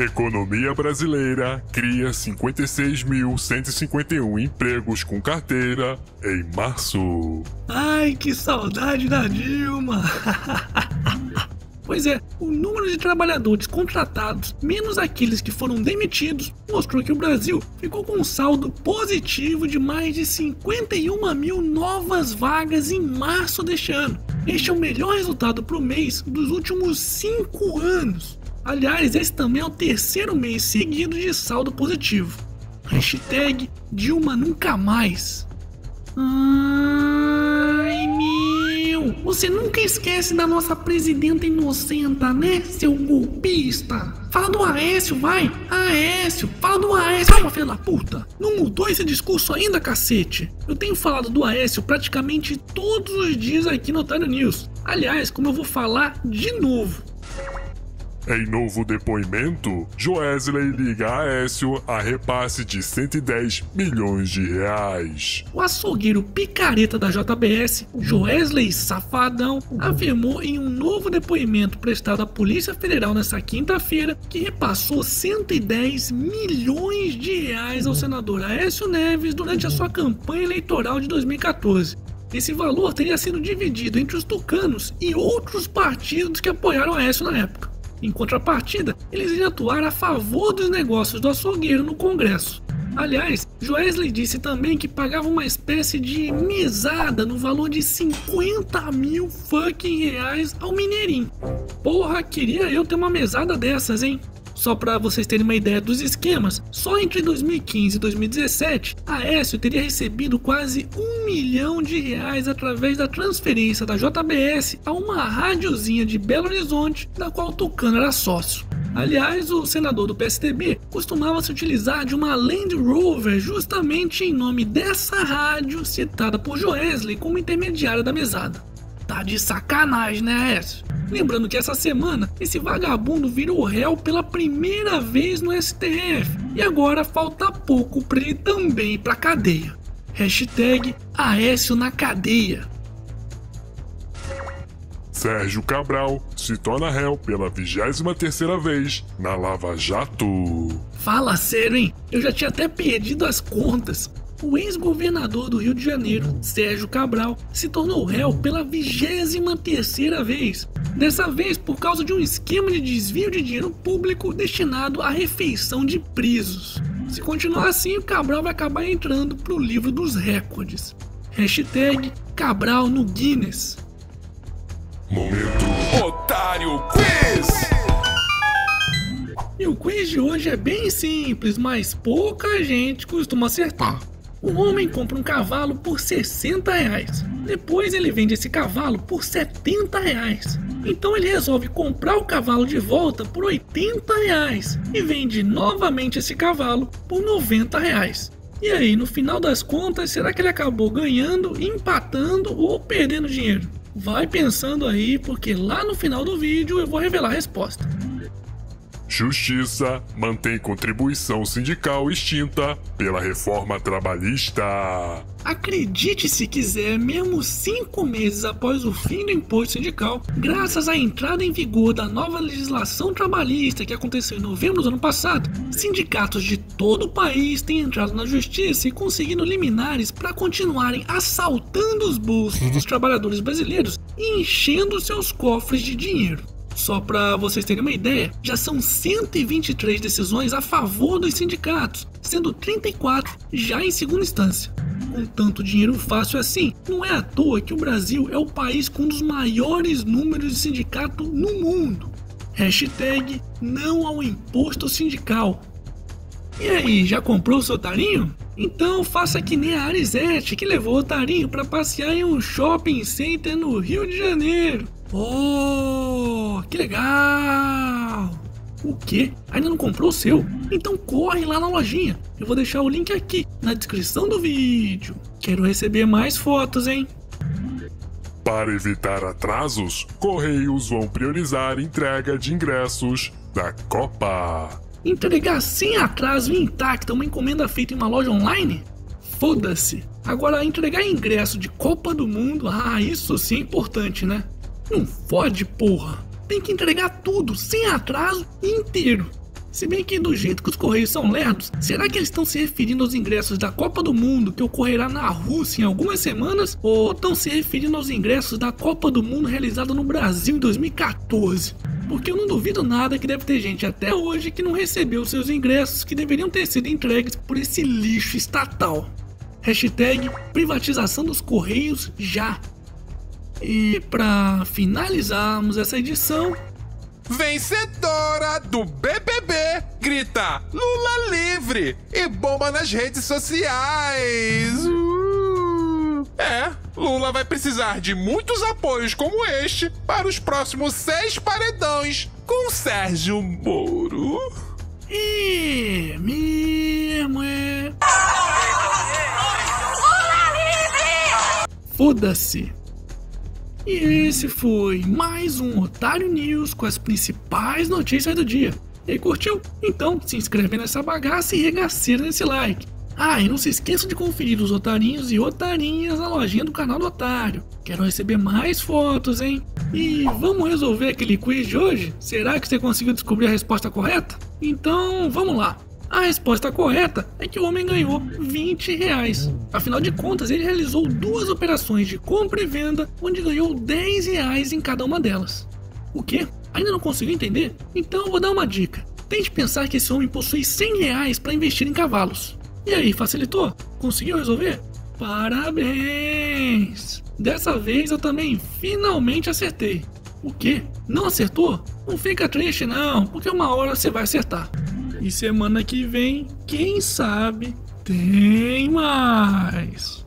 Economia brasileira cria 56.151 empregos com carteira em março. Ai, que saudade da Dilma! Pois é, o número de trabalhadores contratados, menos aqueles que foram demitidos, mostrou que o Brasil ficou com um saldo positivo de mais de 51 mil novas vagas em março deste ano. Este é o melhor resultado para o mês dos últimos cinco anos. Aliás, esse também é o terceiro mês seguido de saldo positivo. Hashtag Dilma nunca mais. Ai, meu! Você nunca esquece da nossa presidenta inocenta, né, seu golpista? Fala do Aécio, vai! Aécio! Fala do Aécio! Calma, filha da puta! Não mudou esse discurso ainda, cacete? Eu tenho falado do Aécio praticamente todos os dias aqui no Otário News. Aliás, como eu vou falar de novo. Em novo depoimento, Joesley liga a Aécio a repasse de 110 milhões de reais. O açougueiro picareta da JBS, Joesley Safadão, afirmou em um novo depoimento prestado à Polícia Federal nesta quinta-feira que repassou 110 milhões de reais ao senador Aécio Neves durante a sua campanha eleitoral de 2014. Esse valor teria sido dividido entre os tucanos e outros partidos que apoiaram Aécio na época. Em contrapartida, eles iriam atuar a favor dos negócios do açougueiro no Congresso. Aliás, Joesley disse também que pagava uma espécie de mesada no valor de 50 mil fucking reais ao Mineirinho. Porra, queria eu ter uma mesada dessas, hein? Só para vocês terem uma ideia dos esquemas, só entre 2015 e 2017, a Aécio teria recebido quase um milhão de reais através da transferência da JBS a uma rádiozinha de Belo Horizonte, da qual Tucano era sócio. Aliás, o senador do PSDB costumava se utilizar de uma Land Rover justamente em nome dessa rádio citada por Joesley como intermediária da mesada. Tá de sacanagem, né, Aécio? Lembrando que essa semana esse vagabundo virou réu pela primeira vez no STF e agora falta pouco para ele também ir pra cadeia. Hashtag Aécio na cadeia. Sérgio Cabral se torna réu pela 23ª vez na Lava Jato. Fala sério, hein? Eu já tinha até perdido as contas. O ex-governador do Rio de Janeiro, Sérgio Cabral, se tornou réu pela 23ª vez. Dessa vez por causa de um esquema de desvio de dinheiro público destinado à refeição de presos. Se continuar assim, o Cabral vai acabar entrando pro livro dos recordes. Hashtag Cabral no Guinness. Momento Otário Quiz! E o quiz de hoje é bem simples, mas pouca gente costuma acertar. Um homem compra um cavalo por 60 reais. Depois ele vende esse cavalo por 70 reais. Então ele resolve comprar o cavalo de volta por 80 reais e vende novamente esse cavalo por 90 reais. E aí, no final das contas, será que ele acabou ganhando, empatando ou perdendo dinheiro? Vai pensando aí, porque lá no final do vídeo eu vou revelar a resposta. Justiça mantém contribuição sindical extinta pela reforma trabalhista. Acredite se quiser, mesmo cinco meses após o fim do imposto sindical, graças à entrada em vigor da nova legislação trabalhista que aconteceu em novembro do ano passado, sindicatos de todo o país têm entrado na justiça e conseguido liminares para continuarem assaltando os bolsos dos trabalhadores brasileiros e enchendo seus cofres de dinheiro. Só para vocês terem uma ideia, já são 123 decisões a favor dos sindicatos, sendo 34 já em segunda instância. Com tanto dinheiro fácil assim, não é à toa que o Brasil é o país com um dos maiores números de sindicato no mundo. Hashtag não ao imposto sindical. E aí, já comprou o seu tarinho? Então faça que nem a Arizete que levou o tarinho para passear em um shopping center no Rio de Janeiro. Oh, que legal! O quê? Ainda não comprou o seu? Então corre lá na lojinha. Eu vou deixar o link aqui na descrição do vídeo. Quero receber mais fotos, hein? Para evitar atrasos, Correios vão priorizar entrega de ingressos da Copa. Entregar sem atraso e intacta uma encomenda feita em uma loja online? Foda-se! Agora, entregar ingresso de Copa do Mundo, ah, isso sim é importante, né? Não fode, porra! Tem que entregar tudo, sem atraso e inteiro. Se bem que do jeito que os Correios são lerdos, será que eles estão se referindo aos ingressos da Copa do Mundo que ocorrerá na Rússia em algumas semanas? Ou estão se referindo aos ingressos da Copa do Mundo realizada no Brasil em 2014? Porque eu não duvido nada que deve ter gente até hoje que não recebeu seus ingressos que deveriam ter sido entregues por esse lixo estatal. Hashtag privatização dos Correios já. E para finalizarmos essa edição, Vencedora do BBB grita Lula livre e bomba nas redes sociais. Uh! É, Lula vai precisar de muitos apoios como este para os próximos seis paredões com Sérgio Moro. é mesmo é. Foda-se. E esse foi mais um Otário News com as principais notícias do dia. E aí, curtiu? Então se inscreve nessa bagaça e regaceira nesse like. Ah, e não se esqueça de conferir os otarinhos e otarinhas na lojinha do canal do Otário. Quero receber mais fotos, hein? E vamos resolver aquele quiz de hoje? Será que você conseguiu descobrir a resposta correta? Então vamos lá. A resposta correta é que o homem ganhou 20 reais. Afinal de contas, ele realizou duas operações de compra e venda, onde ganhou 10 reais em cada uma delas. O quê? Ainda não conseguiu entender? Então eu vou dar uma dica. Tente pensar que esse homem possui 100 reais para investir em cavalos. E aí, facilitou? Conseguiu resolver? Parabéns! Dessa vez eu também finalmente acertei. O quê? Não acertou? Não fica triste não, porque uma hora você vai acertar. E semana que vem, quem sabe, tem mais.